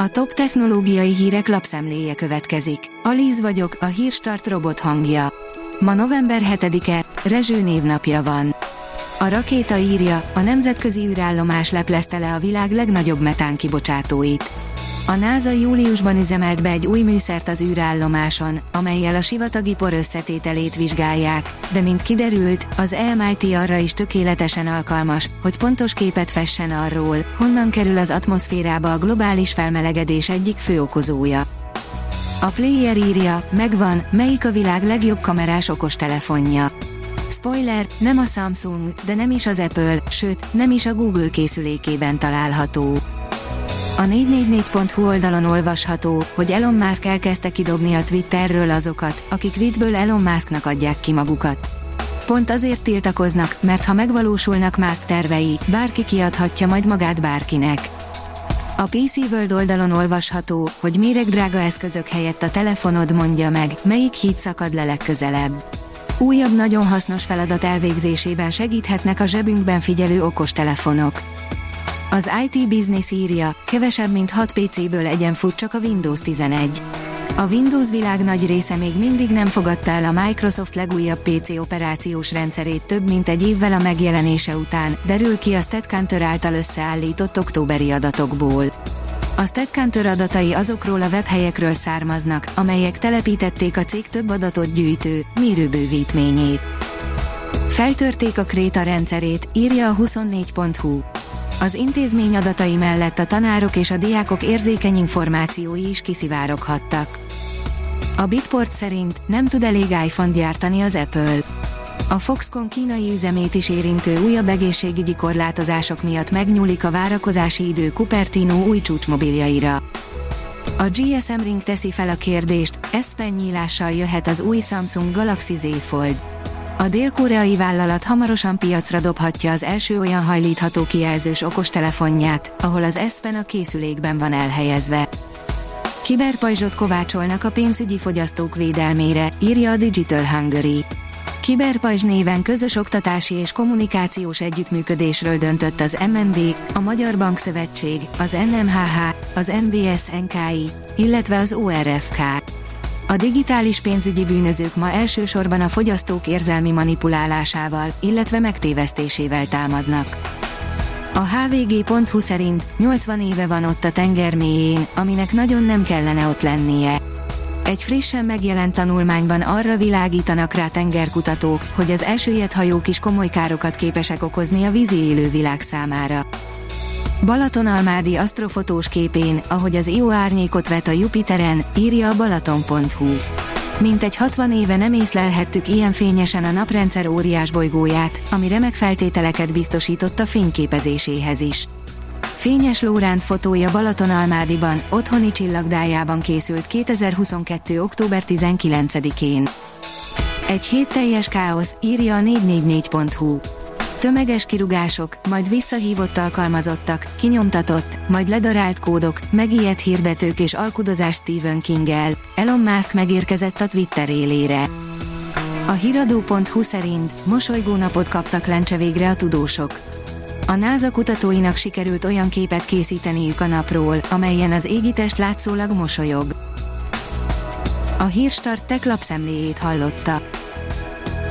A top technológiai hírek lapszemléje következik. Alíz vagyok, a hírstart robot hangja. Ma november 7-e, Rezső névnapja van. A rakéta írja, a nemzetközi űrállomás leplezte le a világ legnagyobb metán kibocsátóit. A NASA júliusban üzemelt be egy új műszert az űrállomáson, amelyel a sivatagi por összetételét vizsgálják, de mint kiderült, az MIT arra is tökéletesen alkalmas, hogy pontos képet fessen arról, honnan kerül az atmoszférába a globális felmelegedés egyik fő okozója. A player írja, megvan, melyik a világ legjobb kamerás okostelefonja. Spoiler, nem a Samsung, de nem is az Apple, sőt, nem is a Google készülékében található. A 444.hu oldalon olvasható, hogy Elon Musk elkezdte kidobni a Twitterről azokat, akik viccből Elon Musknak adják ki magukat. Pont azért tiltakoznak, mert ha megvalósulnak Musk tervei, bárki kiadhatja majd magát bárkinek. A PC World oldalon olvasható, hogy méregdrága eszközök helyett a telefonod mondja meg, melyik híd szakad le legközelebb. Újabb nagyon hasznos feladat elvégzésében segíthetnek a zsebünkben figyelő okostelefonok. Az IT Business írja, kevesebb mint 6 PC-ből egyen fut csak a Windows 11. A Windows világ nagy része még mindig nem fogadta el a Microsoft legújabb PC operációs rendszerét több mint egy évvel a megjelenése után, derül ki a StatCounter által összeállított októberi adatokból. A StatCounter adatai azokról a webhelyekről származnak, amelyek telepítették a cég több adatot gyűjtő, mérőbővítményét. Feltörték a Kréta rendszerét, írja a 24.hu. Az intézmény adatai mellett a tanárok és a diákok érzékeny információi is kiszivároghattak. A Bitport szerint nem tud elég iPhone gyártani az Apple. A Foxconn kínai üzemét is érintő újabb egészségügyi korlátozások miatt megnyúlik a várakozási idő Cupertino új csúcsmobiljaira. A GSM Ring teszi fel a kérdést, ez nyílással jöhet az új Samsung Galaxy Z Fold. A dél-koreai vállalat hamarosan piacra dobhatja az első olyan hajlítható kijelzős okostelefonját, ahol az S a készülékben van elhelyezve. Kiberpajzsot kovácsolnak a pénzügyi fogyasztók védelmére, írja a Digital Hungary. Kiberpajzs néven közös oktatási és kommunikációs együttműködésről döntött az MNB, a Magyar Bankszövetség, az NMHH, az NBS NKI, illetve az ORFK. A digitális pénzügyi bűnözők ma elsősorban a fogyasztók érzelmi manipulálásával, illetve megtévesztésével támadnak. A hvg.hu szerint 80 éve van ott a tenger mélyén, aminek nagyon nem kellene ott lennie. Egy frissen megjelent tanulmányban arra világítanak rá tengerkutatók, hogy az elsőjött hajók is komoly károkat képesek okozni a vízi élővilág számára. Balatonalmádi asztrofotós képén, ahogy az Io árnyékot vet a Jupiteren, írja a balaton.hu. Mint egy 60 éve nem észlelhettük ilyen fényesen a naprendszer óriás bolygóját, ami remek feltételeket biztosított a fényképezéséhez is. Fényes Lóránt fotója Balatonalmádiban, otthoni csillagdájában készült 2022. október 19-én. Egy hét teljes káosz, írja a 444.hu. Tömeges kirugások, majd visszahívott alkalmazottak, kinyomtatott, majd ledarált kódok, megijedt hirdetők és alkudozás Stephen King-el. Elon Musk megérkezett a Twitter élére. A hiradó.hu szerint mosolygó napot kaptak lencse végre a tudósok. A NASA kutatóinak sikerült olyan képet készíteniük a napról, amelyen az égitest látszólag mosolyog. A Hírstart tech lapszemléjét hallotta.